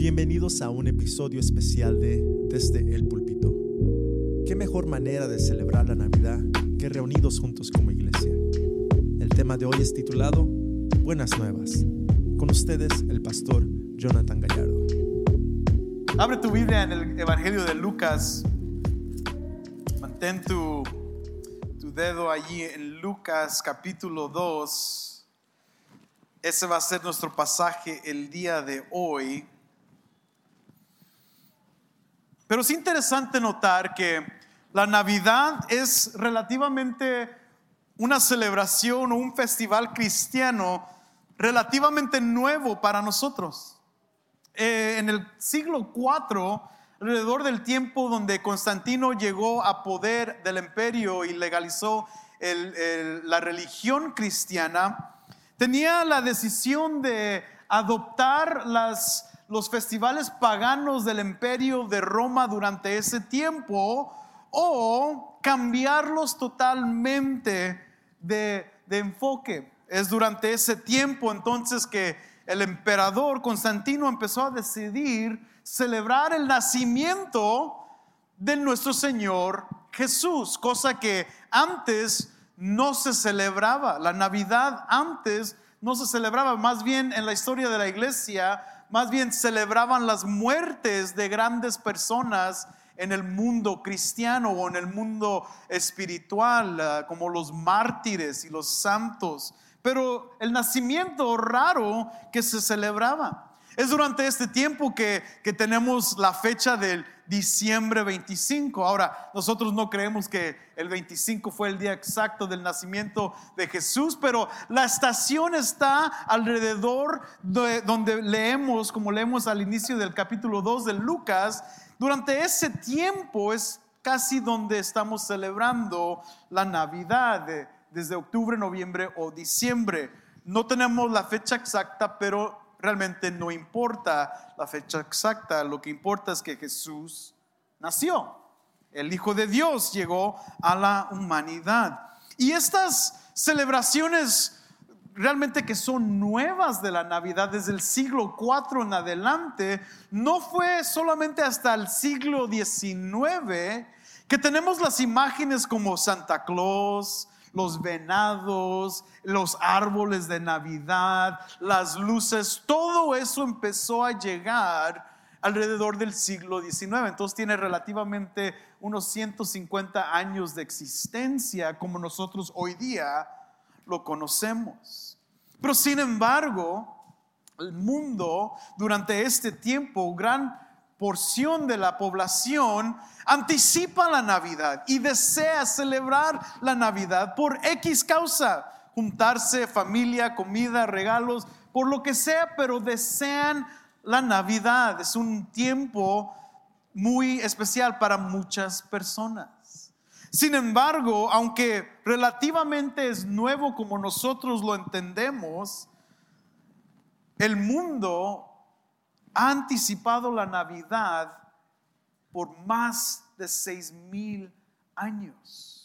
Bienvenidos a un episodio especial de Desde el Púlpito. ¿Qué mejor manera de celebrar la Navidad que reunidos juntos como iglesia? El tema de hoy es titulado Buenas Nuevas. Con ustedes, el pastor Jonathan Gallardo. Abre tu Biblia en el Evangelio de Lucas. Mantén tu, tu dedo allí en Lucas capítulo 2. Ese va a ser nuestro pasaje el día de hoy. Pero es interesante notar que la Navidad es relativamente una celebración o un festival cristiano relativamente nuevo para nosotros. Eh, en el siglo IV, alrededor del tiempo donde Constantino llegó a poder del imperio y legalizó la religión cristiana, tenía la decisión de adoptar las los festivales paganos del imperio de Roma durante ese tiempo o cambiarlos totalmente de, enfoque. Es durante ese tiempo entonces que el emperador Constantino empezó a decidir celebrar el nacimiento de nuestro Señor Jesús, cosa que antes no se celebraba. La Navidad antes no se celebraba, más bien en la historia de la iglesia más bien celebraban las muertes de grandes personas en el mundo cristiano o en el mundo espiritual, ah, como los mártires y los santos. Pero el nacimiento raro que se celebraba. Es durante este tiempo que, que tenemos la fecha del diciembre 25. Ahora, nosotros no creemos que el 25 fue el día exacto del nacimiento de Jesús, pero la estación está alrededor de donde leemos, como leemos al inicio del capítulo 2 de Lucas, durante ese tiempo es casi donde estamos celebrando la Navidad, desde octubre, noviembre o diciembre. No tenemos la fecha exacta, pero realmente no importa la fecha exacta, lo que importa es que Jesús nació. El Hijo de Dios llegó a la humanidad. Y estas celebraciones realmente que son nuevas de la Navidad desde el siglo IV en adelante, no fue solamente hasta el siglo XIX que tenemos las imágenes como Santa Claus, los venados, los árboles de Navidad, las luces, todo eso empezó a llegar alrededor del siglo XIX. Entonces tiene relativamente unos 150 años de existencia como nosotros hoy día lo conocemos. Pero sin embargo, el mundo durante este tiempo, gran porción de la población anticipa la Navidad y desea celebrar la Navidad por X causa, juntarse, familia, comida, regalos, por lo que sea, pero desean la Navidad. Es un tiempo muy especial para muchas personas. Sin embargo, aunque relativamente es nuevo como nosotros lo entendemos, el mundo ha anticipado la Navidad por más de seis mil años.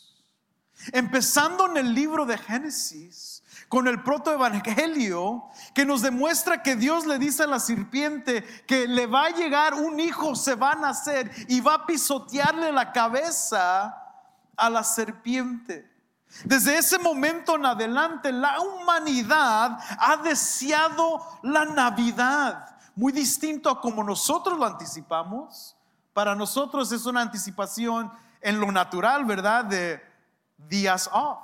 Empezando en el libro de Génesis, con el protoevangelio, que nos demuestra que Dios le dice a la serpiente que le va a llegar un hijo, se va a nacer y va a pisotearle la cabeza a la serpiente. Desde ese momento en adelante, la humanidad ha deseado la Navidad muy distinto a como nosotros lo anticipamos. Para nosotros es una anticipación en lo natural, ¿verdad? De días off.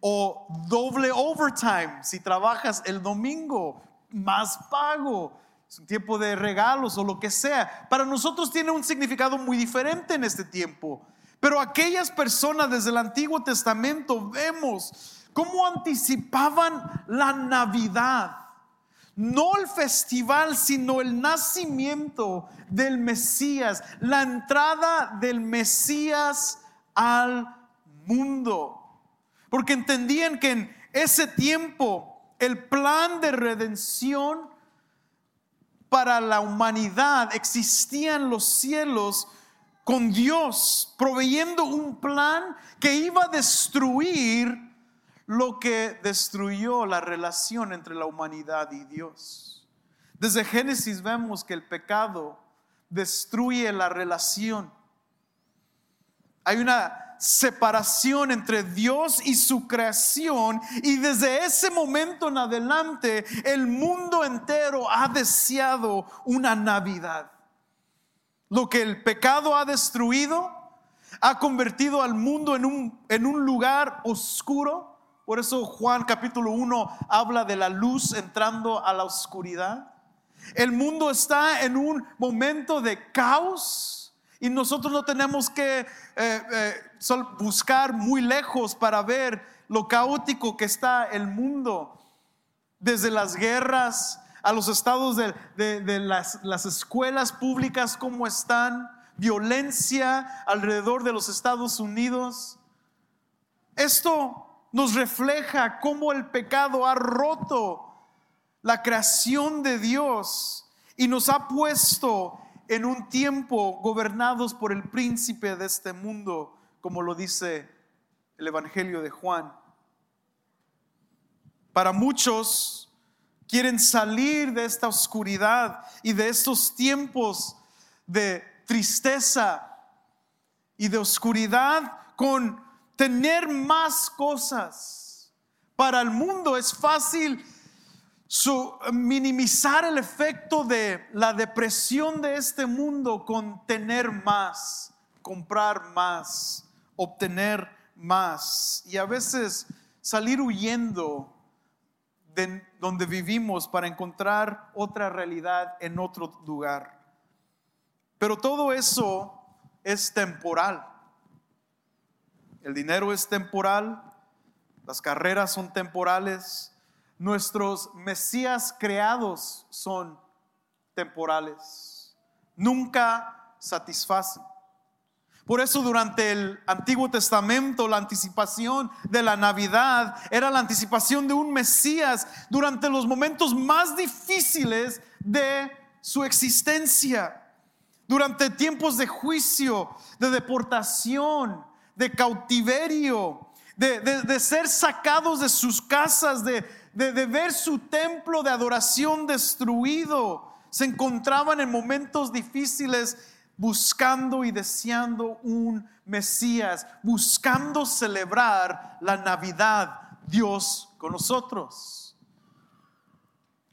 O doble overtime si trabajas el domingo, más pago. Es un tiempo de regalos o lo que sea. Para nosotros tiene un significado muy diferente en este tiempo. Pero aquellas personas desde el Antiguo Testamento vemos cómo anticipaban la Navidad no el festival, sino el nacimiento del Mesías, la entrada del Mesías al mundo. Porque entendían que en ese tiempo el plan de redención para la humanidad existía en los cielos con Dios, proveyendo un plan que iba a destruir lo que destruyó la relación entre la humanidad y Dios. Desde Génesis vemos que el pecado destruye la relación. Hay una separación entre Dios y su creación y desde ese momento en adelante el mundo entero ha deseado una Navidad. Lo que el pecado ha destruido ha convertido al mundo en un, en un lugar oscuro. Por eso Juan capítulo 1 habla de la luz entrando a la oscuridad. El mundo está en un momento de caos y nosotros no tenemos que eh, eh, buscar muy lejos para ver lo caótico que está el mundo. Desde las guerras a los estados de, las, las escuelas públicas, cómo están, violencia alrededor de los Estados Unidos. Esto nos refleja cómo el pecado ha roto la creación de Dios y nos ha puesto en un tiempo gobernados por el príncipe de este mundo, como lo dice el Evangelio de Juan. Para muchos quieren salir de esta oscuridad y de estos tiempos de tristeza y de oscuridad con tener más cosas. Para el mundo es fácil minimizar el efecto de la depresión de este mundo con tener más, comprar más, obtener más y a veces salir huyendo de donde vivimos para encontrar otra realidad en otro lugar. Pero todo eso es temporal. El dinero es temporal, las carreras son temporales, Nuestros Mesías creados son temporales, nunca satisfacen. Por eso durante el Antiguo Testamento la anticipación de la Navidad era la anticipación de un Mesías durante los momentos más difíciles de su existencia, durante tiempos de juicio, de deportación, de cautiverio, de, de ser sacados de sus casas, de, de, ver su templo de adoración destruido. Se encontraban en momentos difíciles buscando y deseando un Mesías, buscando celebrar la Navidad, Dios con nosotros.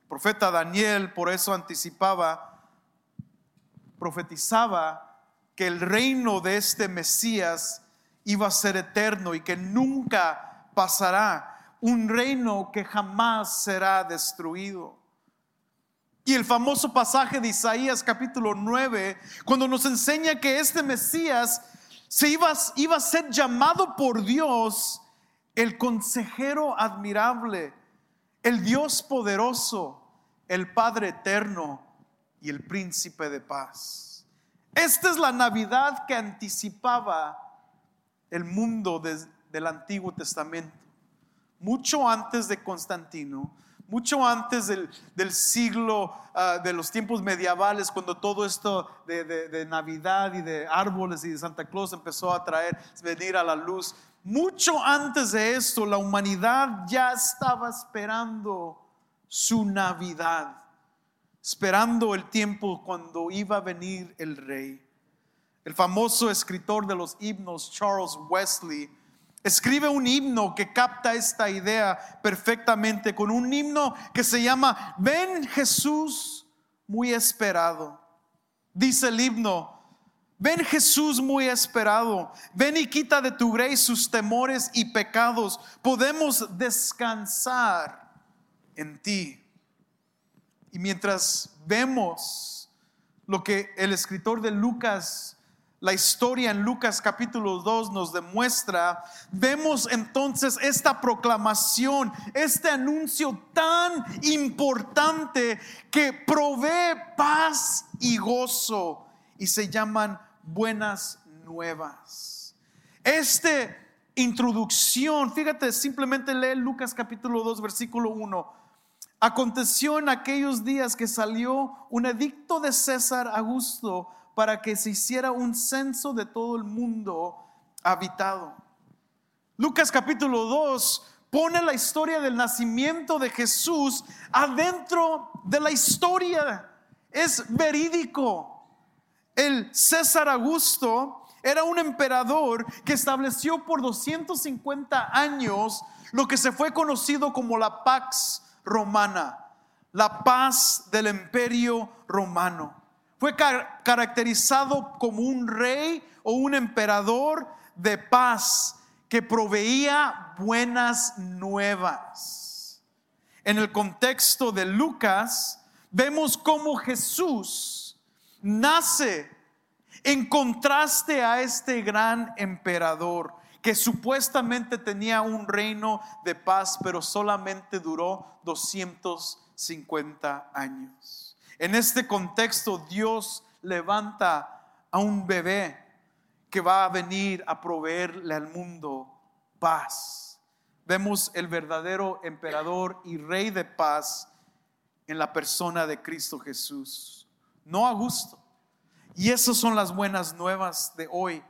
El profeta Daniel por eso anticipaba, profetizaba que el reino de este Mesías iba a ser eterno y que nunca pasará un reino que jamás será destruido. Y el famoso pasaje de Isaías capítulo 9, cuando nos enseña que este Mesías se iba, iba a ser llamado por Dios el consejero admirable, el Dios poderoso, el Padre eterno y el príncipe de paz. Esta es la Navidad que anticipaba el mundo del Antiguo Testamento mucho antes de Constantino, mucho antes del, siglo, ah, de los tiempos medievales, cuando todo esto de, Navidad y de árboles y de Santa Claus empezó a traer, venir a la luz. Mucho antes de esto, la humanidad ya estaba esperando su Navidad, esperando el tiempo cuando iba a venir el rey. El famoso escritor de los himnos, Charles Wesley, Escribe un himno que capta esta idea perfectamente con un himno que se llama Ven Jesús muy esperado. Dice el himno, ven Jesús muy esperado, ven y quita de tu grey sus temores y pecados. Podemos descansar en ti. Y mientras vemos lo que el escritor de Lucas la historia en Lucas capítulo 2 nos demuestra, vemos entonces esta proclamación, este anuncio tan importante que provee paz y gozo y se llaman buenas nuevas. Esta introducción, fíjate, simplemente lee Lucas capítulo 2 versículo 1. Aconteció en aquellos días que salió un edicto de César Augusto para que se hiciera un censo de todo el mundo habitado. Lucas capítulo 2 pone la historia del nacimiento de Jesús adentro de la historia. Es verídico. El César Augusto era un emperador que estableció por 250 años lo que se fue conocido como la Pax Romana, la paz del imperio romano. Fue caracterizado como un rey o un emperador de paz que proveía buenas nuevas. En el contexto de Lucas, vemos cómo Jesús nace en contraste a este gran emperador que supuestamente tenía un reino de paz, pero solamente duró 250 años. En este contexto, Dios levanta a un bebé que va a venir a proveerle al mundo paz. Vemos el verdadero emperador y rey de paz en la persona de Cristo Jesús, no Augusto. Y esas son las buenas nuevas de hoy,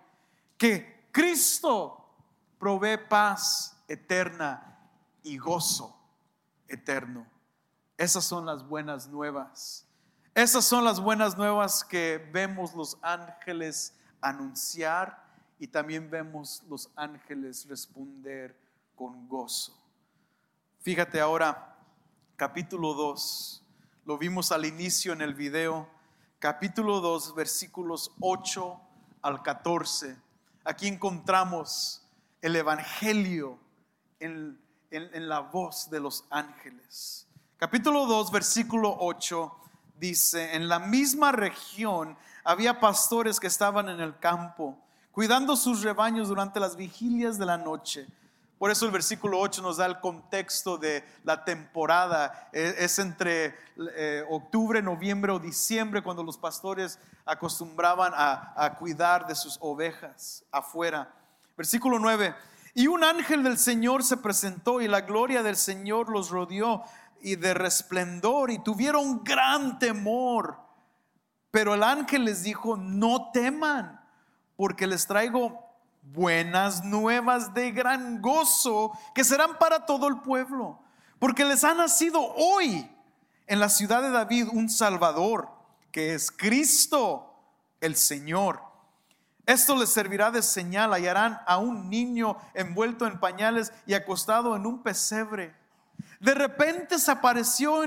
que Cristo provee paz eterna y gozo eterno. Esas son las buenas nuevas. Esas son las buenas nuevas que vemos los ángeles anunciar y también vemos los ángeles responder con gozo. Fíjate ahora, capítulo 2, lo vimos al inicio en el video, capítulo 2, versículos 8 al 14. Aquí encontramos el Evangelio en, en la voz de los ángeles. Capítulo 2, versículo 8 dice, en la misma región había pastores que estaban en el campo, cuidando sus rebaños durante las vigilias de la noche. Por eso el versículo 8 nos da el contexto de la temporada. E, es entre eh, octubre, noviembre o diciembre cuando los pastores acostumbraban a, a cuidar de sus ovejas afuera. Versículo 9. Y un ángel del Señor se presentó y la gloria del Señor los rodeó y de resplendor y tuvieron gran temor. Pero el ángel les dijo, no teman, porque les traigo buenas nuevas de gran gozo que serán para todo el pueblo. Porque les ha nacido hoy en la ciudad de David un Salvador, que es Cristo el Señor. Esto les servirá de señal. Hallarán a un niño envuelto en pañales y acostado en un pesebre. De repente se apareció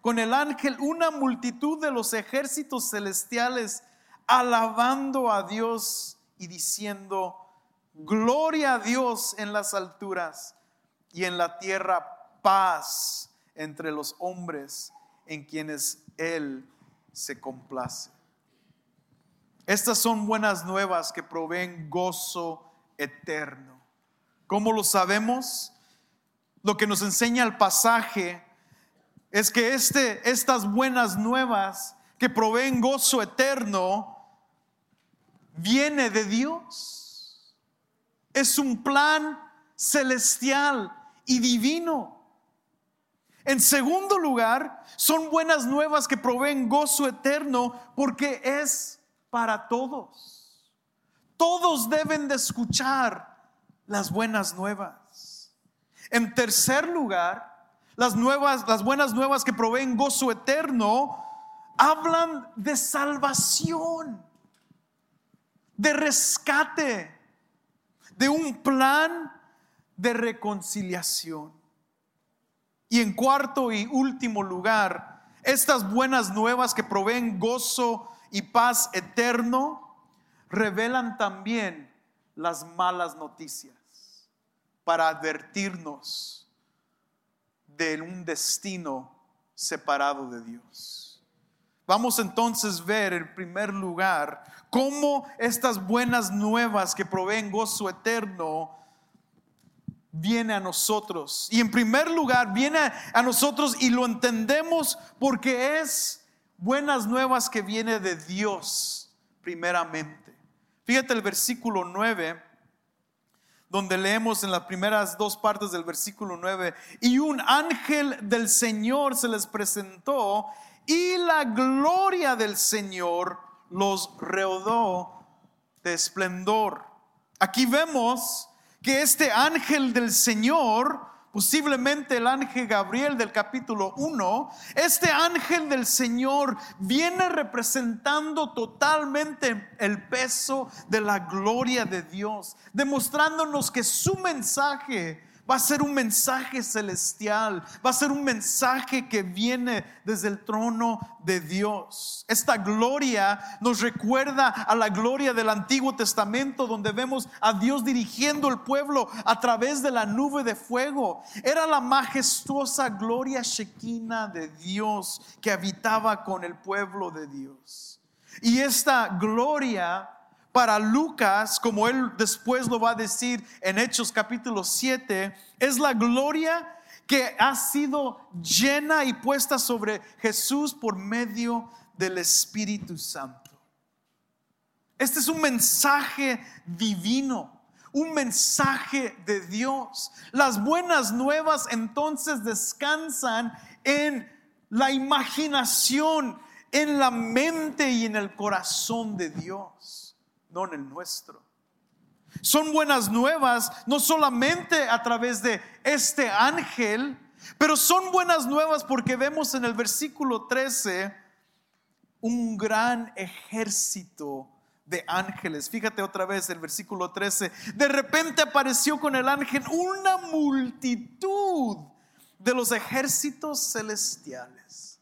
con el ángel una multitud de los ejércitos celestiales alabando a Dios y diciendo, gloria a Dios en las alturas y en la tierra paz entre los hombres en quienes Él se complace. Estas son buenas nuevas que proveen gozo eterno. ¿Cómo lo sabemos? Lo que nos enseña el pasaje es que este, estas buenas nuevas que proveen gozo eterno viene de Dios. Es un plan celestial y divino. En segundo lugar, son buenas nuevas que proveen gozo eterno porque es para todos. Todos deben de escuchar las buenas nuevas. En tercer lugar, las nuevas, las buenas nuevas que proveen gozo eterno, hablan de salvación, de rescate, de un plan de reconciliación. Y en cuarto y último lugar, estas buenas nuevas que proveen gozo y paz eterno, revelan también las malas noticias para advertirnos de un destino separado de Dios. Vamos entonces a ver en primer lugar cómo estas buenas nuevas que proveen gozo eterno viene a nosotros. Y en primer lugar viene a nosotros y lo entendemos porque es buenas nuevas que viene de Dios primeramente. Fíjate el versículo 9 donde leemos en las primeras dos partes del versículo 9, y un ángel del Señor se les presentó y la gloria del Señor los reodó de esplendor. Aquí vemos que este ángel del Señor posiblemente el ángel Gabriel del capítulo 1, este ángel del Señor viene representando totalmente el peso de la gloria de Dios, demostrándonos que su mensaje Va a ser un mensaje celestial, va a ser un mensaje que viene desde el trono de Dios. Esta gloria nos recuerda a la gloria del Antiguo Testamento, donde vemos a Dios dirigiendo el pueblo a través de la nube de fuego. Era la majestuosa gloria shekinah de Dios que habitaba con el pueblo de Dios. Y esta gloria para Lucas, como él después lo va a decir en Hechos capítulo 7, es la gloria que ha sido llena y puesta sobre Jesús por medio del Espíritu Santo. Este es un mensaje divino, un mensaje de Dios. Las buenas nuevas entonces descansan en la imaginación, en la mente y en el corazón de Dios no en el nuestro. Son buenas nuevas no solamente a través de este ángel, pero son buenas nuevas porque vemos en el versículo 13 un gran ejército de ángeles. Fíjate otra vez el versículo 13. De repente apareció con el ángel una multitud de los ejércitos celestiales.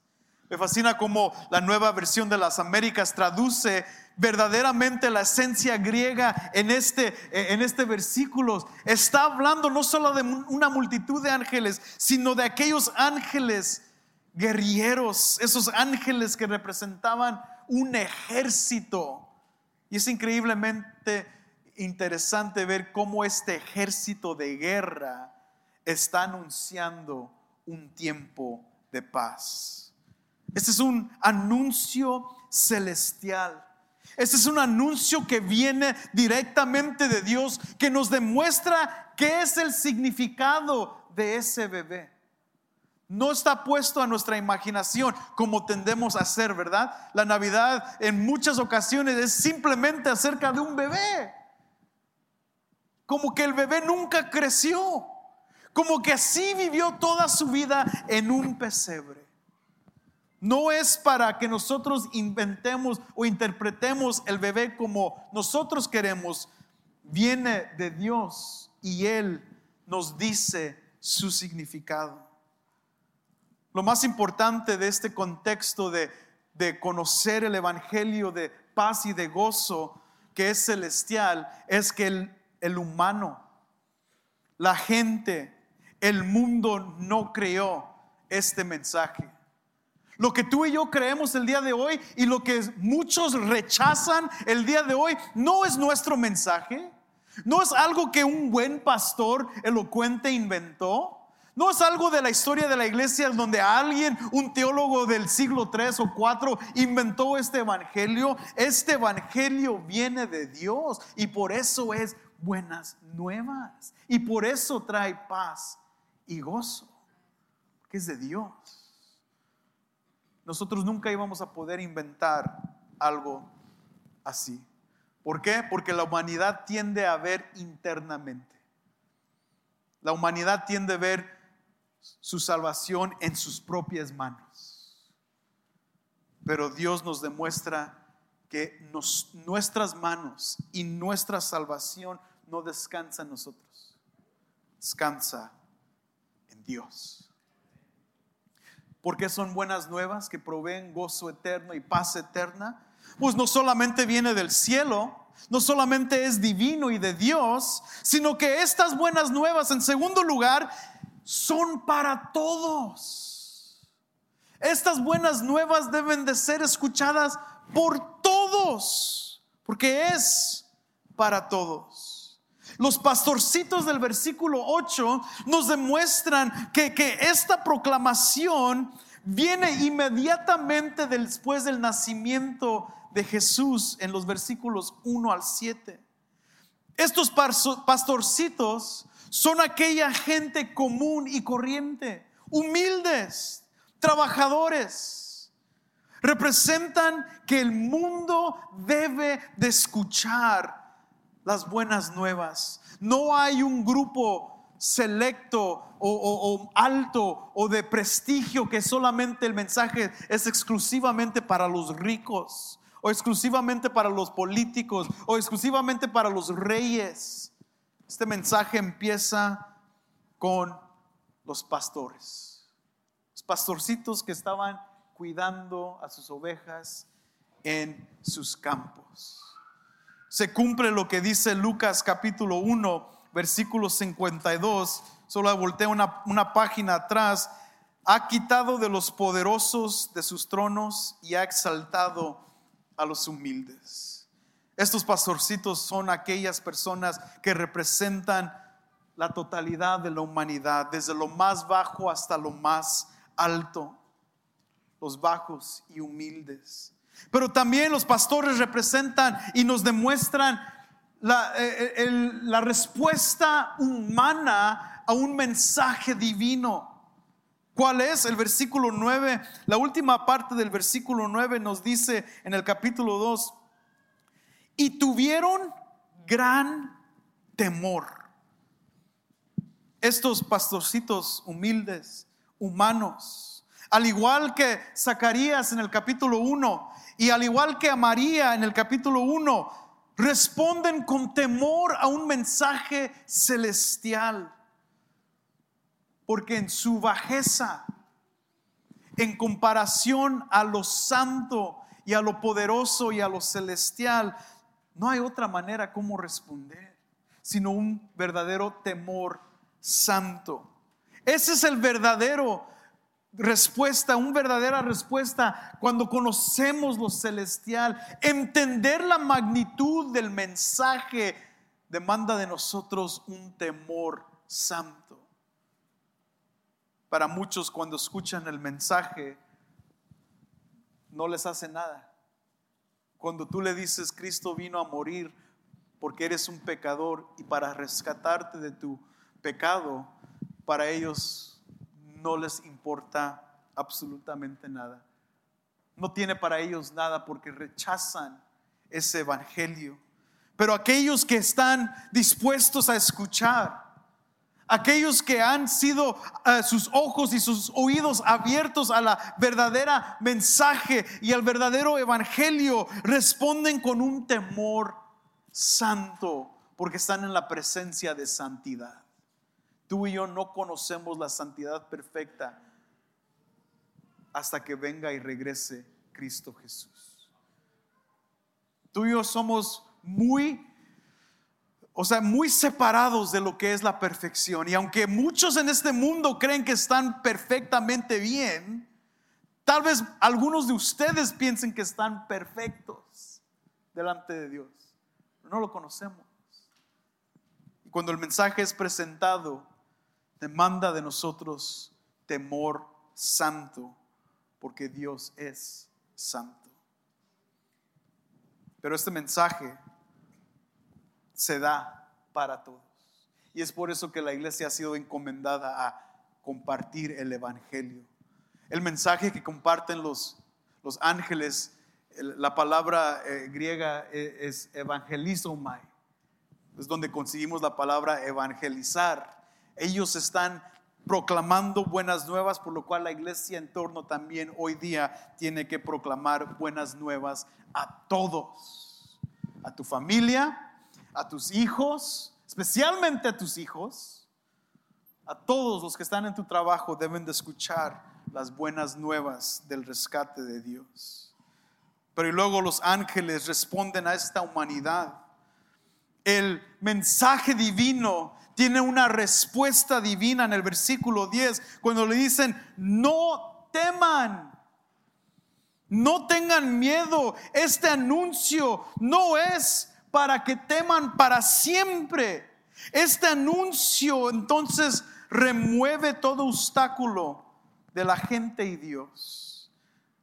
Me fascina como la nueva versión de las Américas traduce verdaderamente la esencia griega en este, en este versículo. Está hablando no solo de una multitud de ángeles, sino de aquellos ángeles guerrilleros, esos ángeles que representaban un ejército. Y es increíblemente interesante ver cómo este ejército de guerra está anunciando un tiempo de paz. Este es un anuncio celestial. Este es un anuncio que viene directamente de Dios, que nos demuestra qué es el significado de ese bebé. No está puesto a nuestra imaginación como tendemos a hacer, ¿verdad? La Navidad en muchas ocasiones es simplemente acerca de un bebé. Como que el bebé nunca creció. Como que así vivió toda su vida en un pesebre. No es para que nosotros inventemos o interpretemos el bebé como nosotros queremos. Viene de Dios y Él nos dice su significado. Lo más importante de este contexto de, conocer el Evangelio de paz y de gozo que es celestial es que el, el humano, la gente, el mundo no creó este mensaje. Lo que tú y yo creemos el día de hoy y lo que muchos rechazan el día de hoy no es nuestro mensaje. No es algo que un buen pastor elocuente inventó. No es algo de la historia de la iglesia donde alguien, un teólogo del siglo 3 o 4, inventó este evangelio. Este evangelio viene de Dios y por eso es buenas nuevas. Y por eso trae paz y gozo, que es de Dios nosotros nunca íbamos a poder inventar algo así. ¿Por qué? Porque la humanidad tiende a ver internamente. La humanidad tiende a ver su salvación en sus propias manos. Pero Dios nos demuestra que nuestras manos y nuestra salvación no descansa en nosotros. Descansa en Dios porque son buenas nuevas que proveen gozo eterno y paz eterna, pues no solamente viene del cielo, no solamente es divino y de Dios, sino que estas buenas nuevas, en segundo lugar, son para todos. Estas buenas nuevas deben de ser escuchadas por todos, porque es para todos. Los pastorcitos del versículo 8 nos demuestran que, que esta proclamación viene inmediatamente después del nacimiento de Jesús en los versículos 1 al 7. Estos pastorcitos son aquella gente común y corriente, humildes, trabajadores. Representan que el mundo debe de escuchar las buenas nuevas. No hay un grupo selecto o, alto o de prestigio que solamente el mensaje es exclusivamente para los ricos o exclusivamente para los políticos o exclusivamente para los reyes. Este mensaje empieza con los pastores, los pastorcitos que estaban cuidando a sus ovejas en sus campos. Se cumple lo que dice Lucas capítulo 1 versículo 52, solo voltea una, una página atrás, ha quitado de los poderosos de sus tronos y ha exaltado a los humildes. Estos pastorcitos son aquellas personas que representan la totalidad de la humanidad, desde lo más bajo hasta lo más alto, los bajos y humildes. Pero también los pastores representan y nos demuestran la, eh, eh, la respuesta humana a un mensaje divino. ¿Cuál es? El versículo 9, la última parte del versículo 9 nos dice en el capítulo 2, y tuvieron gran temor. Estos pastorcitos humildes, humanos, al igual que Zacarías en el capítulo 1 y al igual que a María en el capítulo 1, responden con temor a un mensaje celestial. Porque en su bajeza, en comparación a lo santo y a lo poderoso y a lo celestial, no hay otra manera como responder, sino un verdadero temor santo. Ese es el verdadero respuesta, una verdadera respuesta cuando conocemos lo celestial. Entender la magnitud del mensaje demanda de nosotros un temor santo. Para muchos cuando escuchan el mensaje no les hace nada. Cuando tú le dices Cristo vino a morir porque eres un pecador y para rescatarte de tu pecado, para ellos no les importa absolutamente nada. No tiene para ellos nada porque rechazan ese evangelio. Pero aquellos que están dispuestos a escuchar, aquellos que han sido eh, sus ojos y sus oídos abiertos a la verdadera mensaje y al verdadero evangelio, responden con un temor santo porque están en la presencia de santidad. Tú y yo no conocemos la santidad perfecta hasta que venga y regrese Cristo Jesús. Tú y yo somos muy, o sea, muy separados de lo que es la perfección. Y aunque muchos en este mundo creen que están perfectamente bien, tal vez algunos de ustedes piensen que están perfectos delante de Dios. No lo conocemos. Y cuando el mensaje es presentado, demanda de nosotros temor santo, porque Dios es santo. Pero este mensaje se da para todos. Y es por eso que la iglesia ha sido encomendada a compartir el Evangelio. El mensaje que comparten los, los ángeles, la palabra eh, griega eh, es evangelizomai, es donde conseguimos la palabra evangelizar ellos están proclamando buenas nuevas, por lo cual la iglesia en torno también hoy día tiene que proclamar buenas nuevas a todos, a tu familia, a tus hijos, especialmente a tus hijos, a todos los que están en tu trabajo deben de escuchar las buenas nuevas del rescate de Dios. Pero luego los ángeles responden a esta humanidad. El mensaje divino tiene una respuesta divina en el versículo 10, cuando le dicen, no teman, no tengan miedo, este anuncio no es para que teman para siempre. Este anuncio entonces remueve todo obstáculo de la gente y Dios.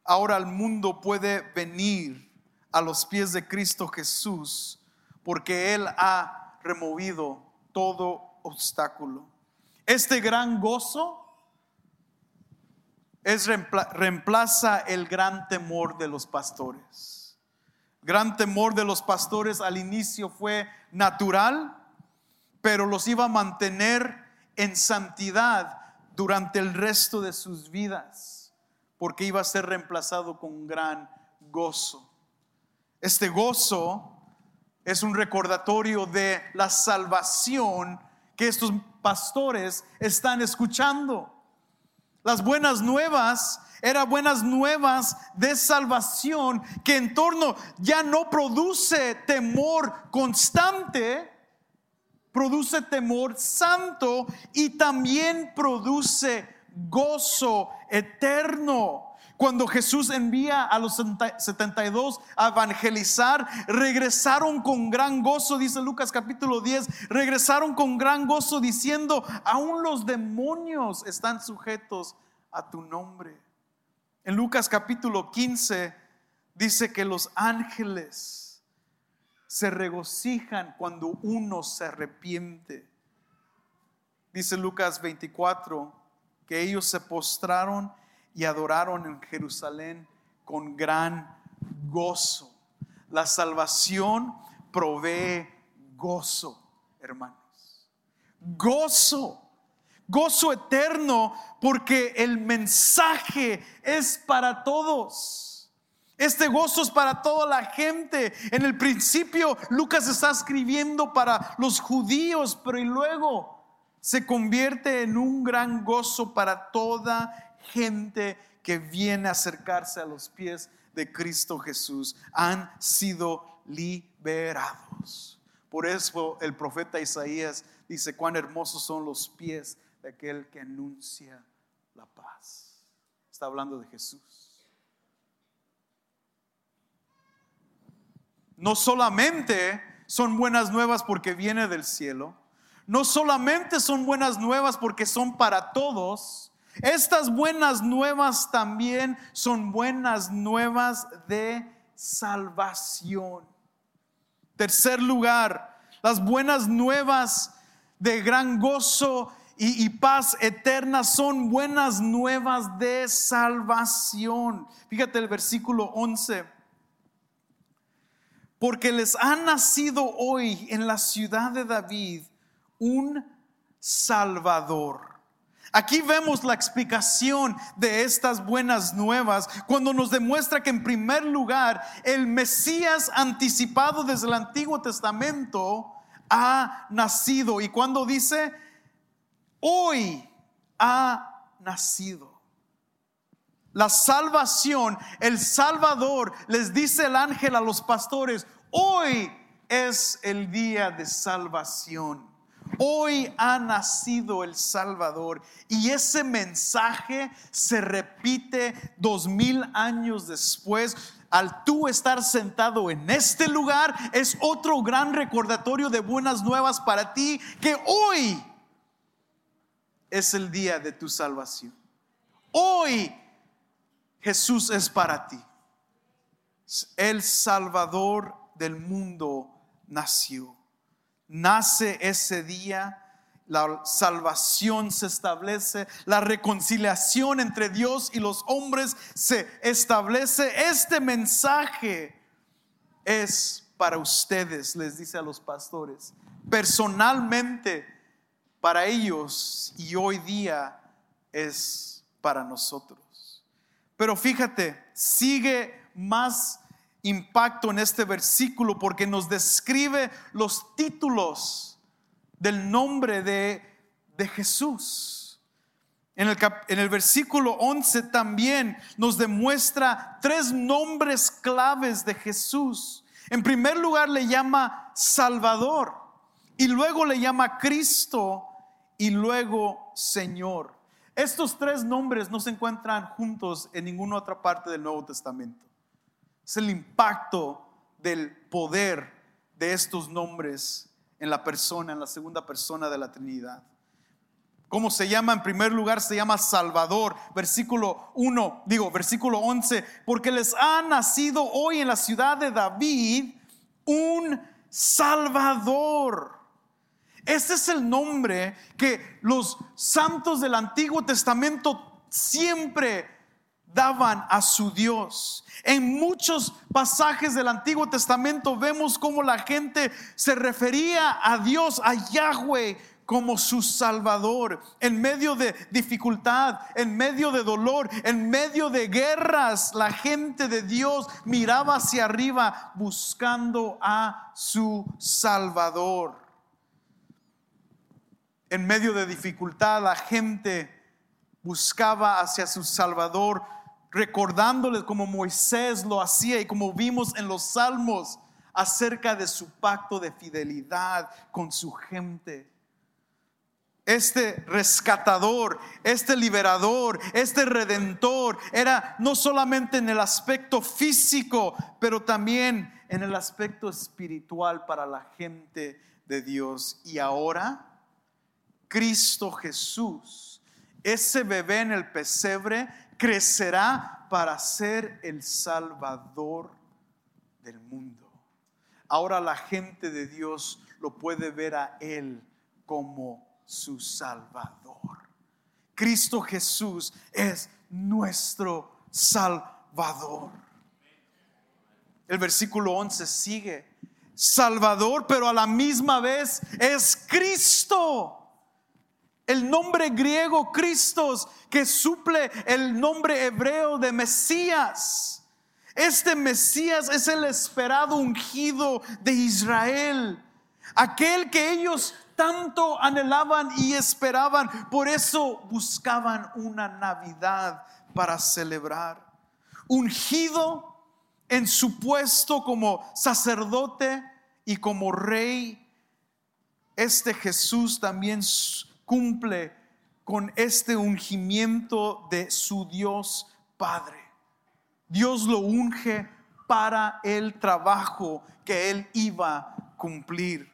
Ahora el mundo puede venir a los pies de Cristo Jesús porque Él ha removido todo obstáculo. Este gran gozo es reemplaza el gran temor de los pastores. Gran temor de los pastores al inicio fue natural, pero los iba a mantener en santidad durante el resto de sus vidas, porque iba a ser reemplazado con gran gozo. Este gozo es un recordatorio de la salvación que estos pastores están escuchando. Las buenas nuevas eran buenas nuevas de salvación que en torno ya no produce temor constante, produce temor santo y también produce gozo eterno. Cuando Jesús envía a los 72 a evangelizar, regresaron con gran gozo, dice Lucas capítulo 10, regresaron con gran gozo diciendo, aún los demonios están sujetos a tu nombre. En Lucas capítulo 15 dice que los ángeles se regocijan cuando uno se arrepiente. Dice Lucas 24 que ellos se postraron y adoraron en Jerusalén con gran gozo. La salvación provee gozo, hermanos. Gozo. Gozo eterno porque el mensaje es para todos. Este gozo es para toda la gente. En el principio Lucas está escribiendo para los judíos, pero y luego se convierte en un gran gozo para toda gente que viene a acercarse a los pies de Cristo Jesús han sido liberados. Por eso el profeta Isaías dice, cuán hermosos son los pies de aquel que anuncia la paz. Está hablando de Jesús. No solamente son buenas nuevas porque viene del cielo, no solamente son buenas nuevas porque son para todos, estas buenas nuevas también son buenas nuevas de salvación. Tercer lugar, las buenas nuevas de gran gozo y, paz eterna son buenas nuevas de salvación. Fíjate el versículo 11. Porque les ha nacido hoy en la ciudad de David un Salvador Aquí vemos la explicación de estas buenas nuevas cuando nos demuestra que en primer lugar el Mesías anticipado desde el Antiguo Testamento ha nacido. Y cuando dice, hoy ha nacido. La salvación, el Salvador, les dice el ángel a los pastores, hoy es el día de salvación. Hoy ha nacido el Salvador y ese mensaje se repite dos mil años después. Al tú estar sentado en este lugar es otro gran recordatorio de buenas nuevas para ti que hoy es el día de tu salvación. Hoy Jesús es para ti. El Salvador del mundo nació nace ese día, la salvación se establece, la reconciliación entre Dios y los hombres se establece. Este mensaje es para ustedes, les dice a los pastores, personalmente para ellos y hoy día es para nosotros. Pero fíjate, sigue más impacto en este versículo porque nos describe los títulos del nombre de, de Jesús. En el, en el versículo 11 también nos demuestra tres nombres claves de Jesús. En primer lugar le llama Salvador y luego le llama Cristo y luego Señor. Estos tres nombres no se encuentran juntos en ninguna otra parte del Nuevo Testamento. Es el impacto del poder de estos nombres en la persona, en la segunda persona de la Trinidad. ¿Cómo se llama? En primer lugar se llama Salvador, versículo 1, digo, versículo 11, porque les ha nacido hoy en la ciudad de David un Salvador. Este es el nombre que los santos del Antiguo Testamento siempre daban a su Dios. En muchos pasajes del Antiguo Testamento vemos cómo la gente se refería a Dios, a Yahweh, como su Salvador. En medio de dificultad, en medio de dolor, en medio de guerras, la gente de Dios miraba hacia arriba buscando a su Salvador. En medio de dificultad, la gente buscaba hacia su Salvador, recordándole como Moisés lo hacía y como vimos en los salmos acerca de su pacto de fidelidad con su gente. Este rescatador, este liberador, este redentor era no solamente en el aspecto físico, pero también en el aspecto espiritual para la gente de Dios. Y ahora, Cristo Jesús, ese bebé en el pesebre, crecerá para ser el Salvador del mundo. Ahora la gente de Dios lo puede ver a Él como su Salvador. Cristo Jesús es nuestro Salvador. El versículo 11 sigue. Salvador, pero a la misma vez es Cristo. El nombre griego Cristos que suple el nombre hebreo de Mesías. Este Mesías es el esperado ungido de Israel, aquel que ellos tanto anhelaban y esperaban. Por eso buscaban una Navidad para celebrar. Ungido en su puesto como sacerdote y como rey, este Jesús también cumple con este ungimiento de su Dios Padre. Dios lo unge para el trabajo que él iba a cumplir.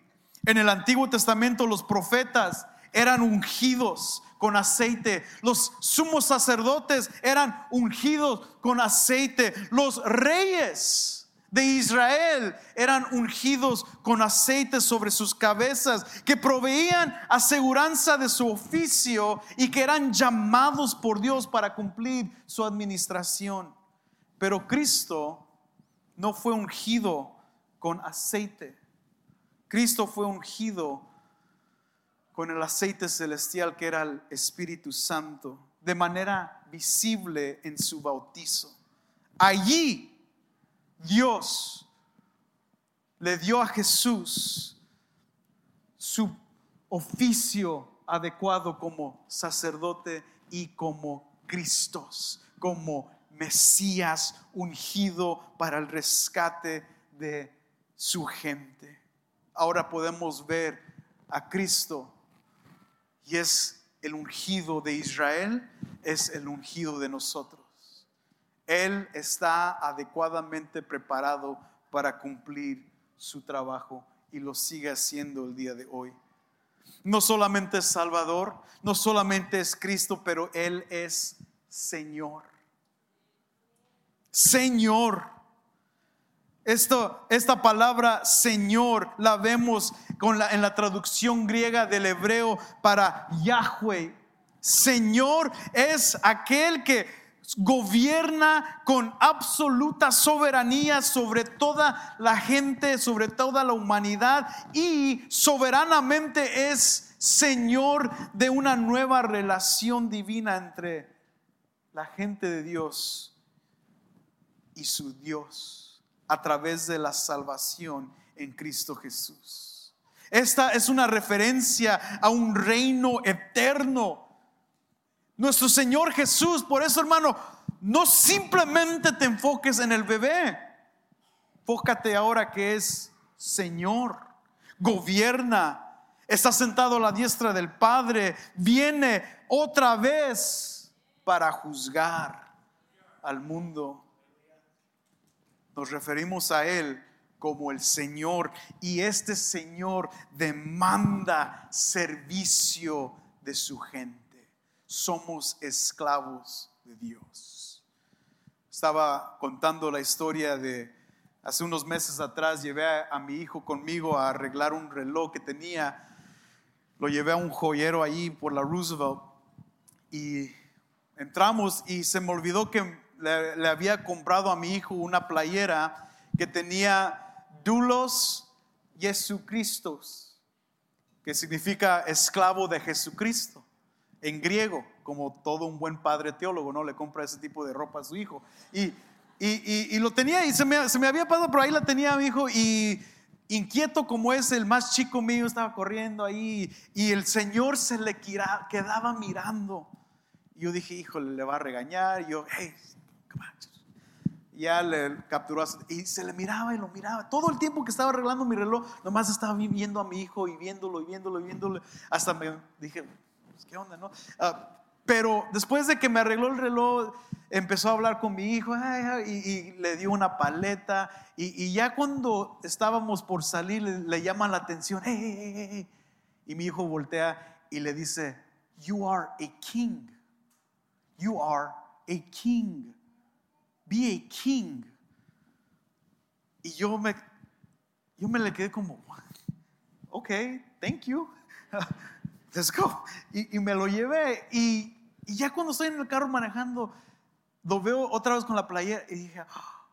En el Antiguo Testamento los profetas eran ungidos con aceite. Los sumos sacerdotes eran ungidos con aceite. Los reyes de Israel eran ungidos con aceite sobre sus cabezas, que proveían aseguranza de su oficio y que eran llamados por Dios para cumplir su administración. Pero Cristo no fue ungido con aceite. Cristo fue ungido con el aceite celestial que era el Espíritu Santo, de manera visible en su bautizo. Allí Dios le dio a Jesús su oficio adecuado como sacerdote y como Cristos, como Mesías ungido para el rescate de su gente. Ahora podemos ver a Cristo y es el ungido de Israel, es el ungido de nosotros. Él está adecuadamente preparado para cumplir su trabajo y lo sigue haciendo el día de hoy. No solamente es Salvador, no solamente es Cristo, pero Él es Señor. Señor. Esto, esta palabra Señor la vemos con la, en la traducción griega del hebreo para Yahweh. Señor es aquel que gobierna con absoluta soberanía sobre toda la gente, sobre toda la humanidad y soberanamente es Señor de una nueva relación divina entre la gente de Dios y su Dios a través de la salvación en Cristo Jesús. Esta es una referencia a un reino eterno. Nuestro Señor Jesús, por eso hermano, no simplemente te enfoques en el bebé, enfócate ahora que es Señor, gobierna, está sentado a la diestra del Padre, viene otra vez para juzgar al mundo. Nos referimos a Él como el Señor. Y este Señor demanda servicio de su gente. Somos esclavos de Dios. Estaba contando la historia de hace unos meses atrás, llevé a, mi hijo conmigo a arreglar un reloj que tenía. Lo llevé a un joyero ahí por la Roosevelt y entramos y se me olvidó que le, había comprado a mi hijo una playera que tenía Dulos Jesucristos. que significa esclavo de Jesucristo, en griego, como todo un buen padre teólogo, ¿no? Le compra ese tipo de ropa a su hijo. Y, y, lo tenía y se me, se me, había pasado por ahí, la tenía mi hijo y inquieto como es el más chico mío, estaba corriendo ahí y el Señor se le quedaba mirando. Y yo dije, híjole, le va a regañar. Y yo, hey, come ya le capturó y se le miraba y lo miraba. Todo el tiempo que estaba arreglando mi reloj, nomás estaba viendo a mi hijo y viéndolo y viéndolo y viéndolo. Hasta me dije, pues, ¿qué onda, no? Ah, pero después de que me arregló el reloj, empezó a hablar con mi hijo y, le dio una paleta. Y, ya cuando estábamos por salir, le, llama la atención. y mi hijo voltea y le dice, You are a king. You are a king be a king. Y yo me, yo me le quedé como, ok, thank you, let's go. Y, me lo llevé. Y, ya cuando estoy en el carro manejando, lo veo otra vez con la playera y dije, ah,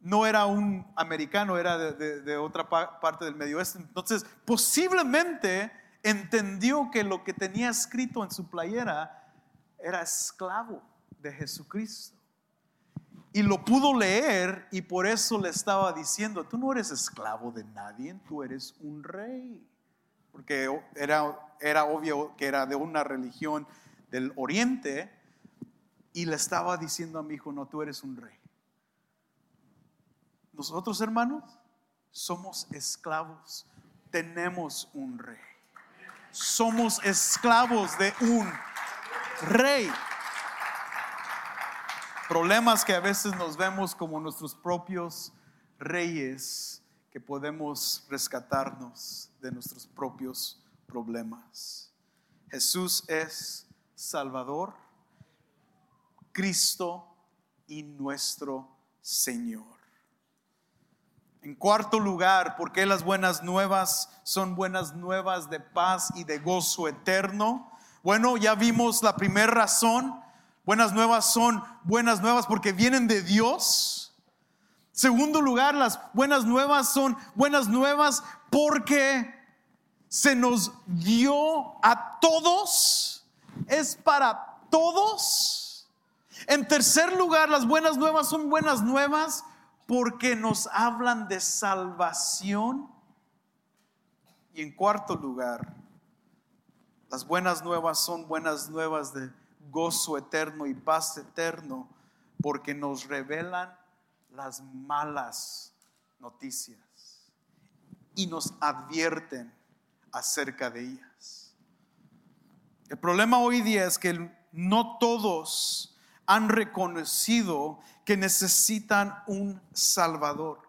no era un americano, era de, otra parte del Medio Oeste. Entonces, posiblemente entendió que lo que tenía escrito en su playera era esclavo de Jesucristo. Y lo pudo leer y por eso le estaba diciendo, tú no eres esclavo de nadie, tú eres un rey. Porque era, era obvio que era de una religión del oriente y le estaba diciendo a mi hijo, no, tú eres un rey. Nosotros hermanos somos esclavos, tenemos un rey. Somos esclavos de un rey problemas que a veces nos vemos como nuestros propios reyes, que podemos rescatarnos de nuestros propios problemas. Jesús es Salvador, Cristo y nuestro Señor. En cuarto lugar, ¿por qué las buenas nuevas son buenas nuevas de paz y de gozo eterno? Bueno, ya vimos la primera razón Buenas nuevas son buenas nuevas porque vienen de Dios. Segundo lugar, las buenas nuevas son buenas nuevas porque se nos dio a todos. Es para todos. En tercer lugar, las buenas nuevas son buenas nuevas porque nos hablan de salvación. Y en cuarto lugar, las buenas nuevas son buenas nuevas de gozo eterno y paz eterno, porque nos revelan las malas noticias y nos advierten acerca de ellas. El problema hoy día es que no todos han reconocido que necesitan un Salvador.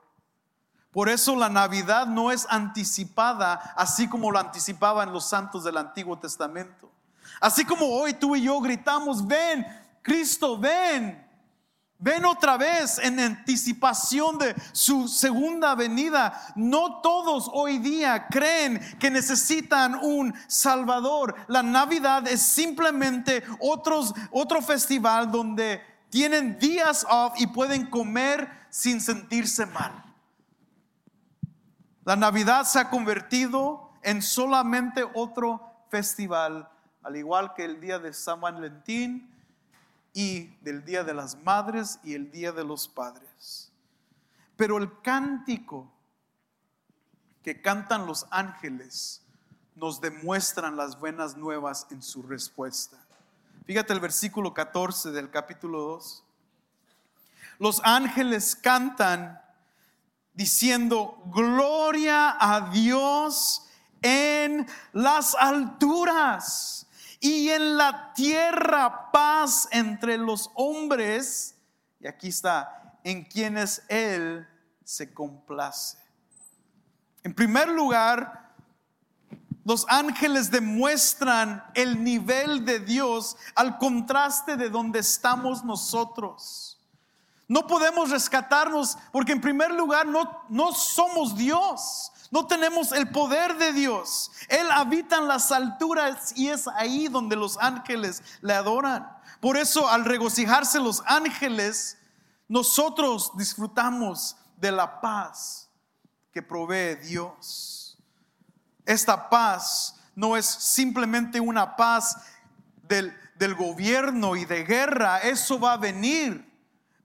Por eso la Navidad no es anticipada así como lo anticipaban los santos del Antiguo Testamento. Así como hoy tú y yo gritamos, ven, Cristo, ven. Ven otra vez en anticipación de su segunda venida. No todos hoy día creen que necesitan un Salvador. La Navidad es simplemente otro festival donde tienen días off y pueden comer sin sentirse mal. La Navidad se ha convertido en solamente otro festival al igual que el día de San Valentín y del día de las madres y el día de los padres. Pero el cántico que cantan los ángeles nos demuestran las buenas nuevas en su respuesta. Fíjate el versículo 14 del capítulo 2. Los ángeles cantan diciendo, gloria a Dios en las alturas y en la tierra paz entre los hombres, y aquí está, en quienes Él se complace. En primer lugar, los ángeles demuestran el nivel de Dios al contraste de donde estamos nosotros. No podemos rescatarnos porque en primer lugar no, no somos Dios. No tenemos el poder de Dios. Él habita en las alturas y es ahí donde los ángeles le adoran. Por eso al regocijarse los ángeles, nosotros disfrutamos de la paz que provee Dios. esta paz no es simplemente una paz del, del gobierno y de guerra, eso va a venir.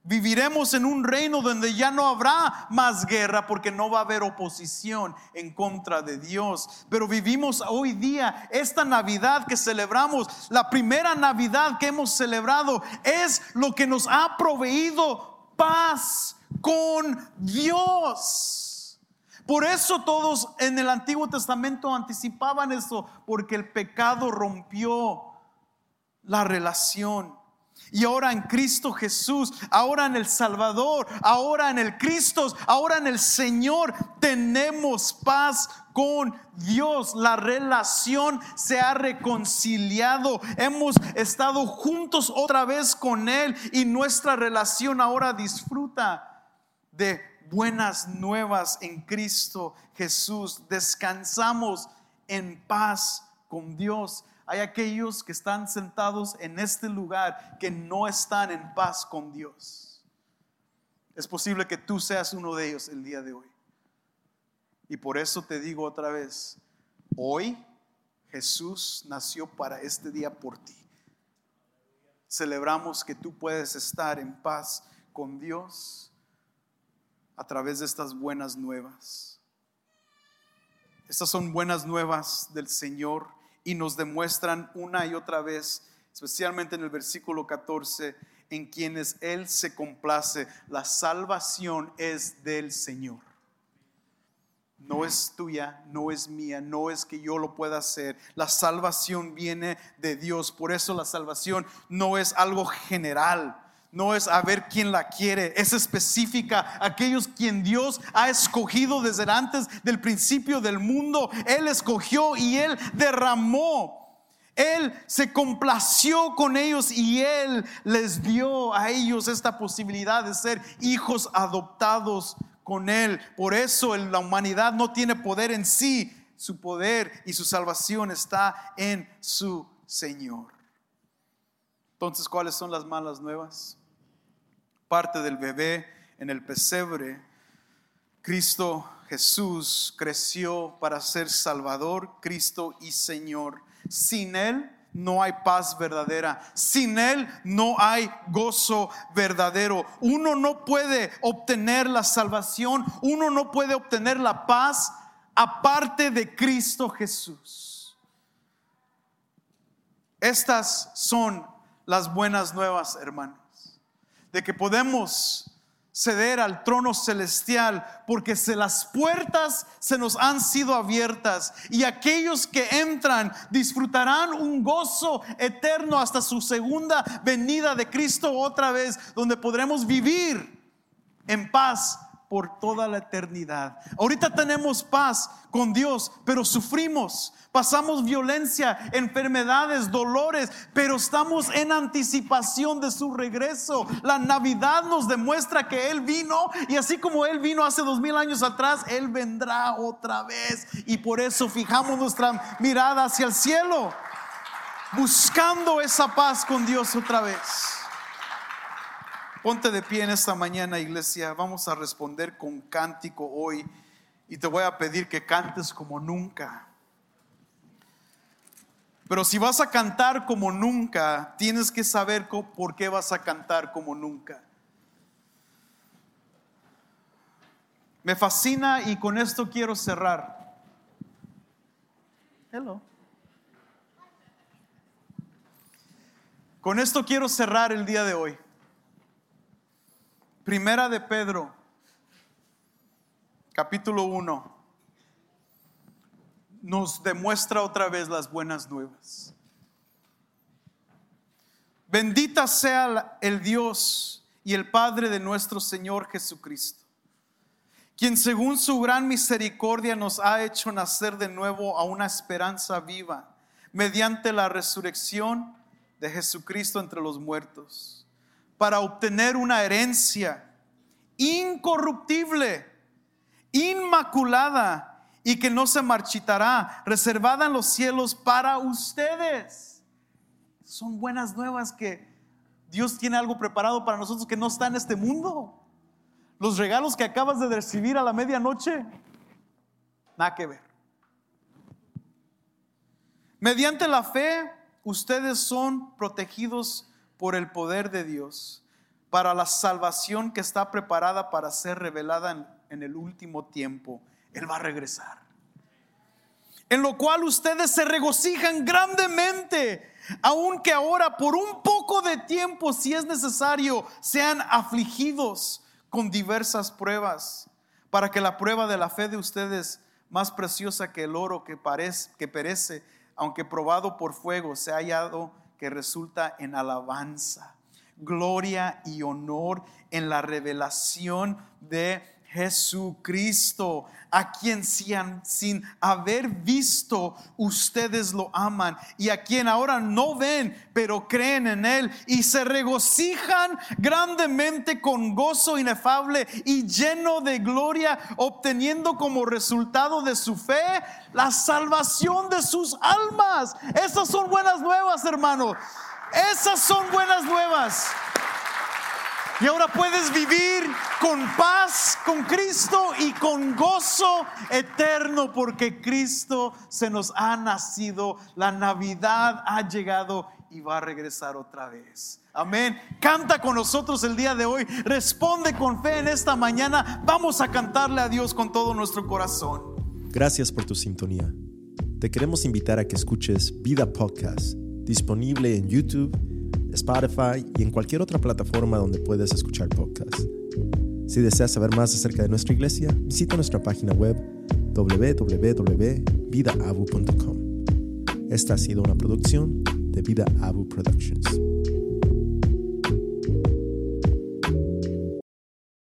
Viviremos en un reino donde ya no habrá más guerra porque no va a haber oposición en contra de Dios. Pero vivimos hoy día esta Navidad que celebramos, la primera Navidad que hemos celebrado, es lo que nos ha proveído paz con Dios. Por eso todos en el Antiguo Testamento anticipaban eso, porque el pecado rompió la relación. Y ahora en Cristo Jesús, ahora en el Salvador, ahora en el Cristo, ahora en el Señor, tenemos paz con Dios. La relación se ha reconciliado. Hemos estado juntos otra vez con Él y nuestra relación ahora disfruta de buenas nuevas en Cristo Jesús. Descansamos en paz con Dios. Hay aquellos que están sentados en este lugar que no están en paz con Dios. Es posible que tú seas uno de ellos el día de hoy. Y por eso te digo otra vez, hoy Jesús nació para este día por ti. Celebramos que tú puedes estar en paz con Dios a través de estas buenas nuevas. Estas son buenas nuevas del Señor y nos demuestran una y otra vez, especialmente en el versículo 14, en quienes Él se complace. La salvación es del Señor. No es tuya, no es mía, no es que yo lo pueda hacer. La salvación viene de Dios. Por eso la salvación no es algo general no es a ver quién la quiere, es específica. Aquellos quien Dios ha escogido desde antes del principio del mundo, Él escogió y Él derramó. Él se complació con ellos y Él les dio a ellos esta posibilidad de ser hijos adoptados con Él. Por eso la humanidad no tiene poder en sí. Su poder y su salvación está en su Señor. Entonces, ¿cuáles son las malas nuevas? Parte del bebé en el pesebre, Cristo Jesús creció para ser Salvador, Cristo y Señor. Sin Él no hay paz verdadera. Sin Él no hay gozo verdadero. Uno no puede obtener la salvación, uno no puede obtener la paz aparte de Cristo Jesús. Estas son las buenas nuevas, hermanos de que podemos ceder al trono celestial porque se las puertas se nos han sido abiertas y aquellos que entran disfrutarán un gozo eterno hasta su segunda venida de Cristo otra vez donde podremos vivir en paz por toda la eternidad. Ahorita tenemos paz con Dios, pero sufrimos, pasamos violencia, enfermedades, dolores, pero estamos en anticipación de su regreso. La Navidad nos demuestra que Él vino y así como Él vino hace dos mil años atrás, Él vendrá otra vez. Y por eso fijamos nuestra mirada hacia el cielo, buscando esa paz con Dios otra vez. Ponte de pie en esta mañana, iglesia. Vamos a responder con cántico hoy. Y te voy a pedir que cantes como nunca. Pero si vas a cantar como nunca, tienes que saber por qué vas a cantar como nunca. Me fascina y con esto quiero cerrar. Hello. Con esto quiero cerrar el día de hoy. Primera de Pedro, capítulo 1, nos demuestra otra vez las buenas nuevas. Bendita sea el Dios y el Padre de nuestro Señor Jesucristo, quien según su gran misericordia nos ha hecho nacer de nuevo a una esperanza viva mediante la resurrección de Jesucristo entre los muertos para obtener una herencia incorruptible, inmaculada y que no se marchitará, reservada en los cielos para ustedes. Son buenas nuevas que Dios tiene algo preparado para nosotros que no está en este mundo. Los regalos que acabas de recibir a la medianoche, nada que ver. Mediante la fe, ustedes son protegidos por el poder de Dios para la salvación que está preparada para ser revelada en, el último tiempo. Él va a regresar. En lo cual ustedes se regocijan grandemente, aunque ahora por un poco de tiempo, si es necesario, sean afligidos con diversas pruebas, para que la prueba de la fe de ustedes, más preciosa que el oro que, que perece, aunque probado por fuego, se ha hallado que resulta en alabanza, gloria y honor en la revelación de Jesucristo, a quien sin, sin, haber visto ustedes lo aman y a quien ahora no ven, pero creen en Él y se regocijan grandemente con gozo inefable y lleno de gloria, obteniendo como resultado de su fe la salvación de sus almas. Esas son buenas nuevas, hermanos. Esas son buenas nuevas. Y ahora puedes vivir con paz con Cristo y con gozo eterno porque Cristo se nos ha nacido. La Navidad ha llegado y va a regresar otra vez. Amén. Canta con nosotros el día de hoy. Responde con fe en esta mañana. Vamos a cantarle a Dios con todo nuestro corazón. Gracias por tu sintonía. Te queremos invitar a que escuches Vida Podcast, disponible en YouTube Spotify y en cualquier otra plataforma donde puedes escuchar podcasts. Si deseas saber más acerca de nuestra iglesia, visita nuestra página web www.vidaabu.com. Esta ha sido una producción de Vida Abu Productions.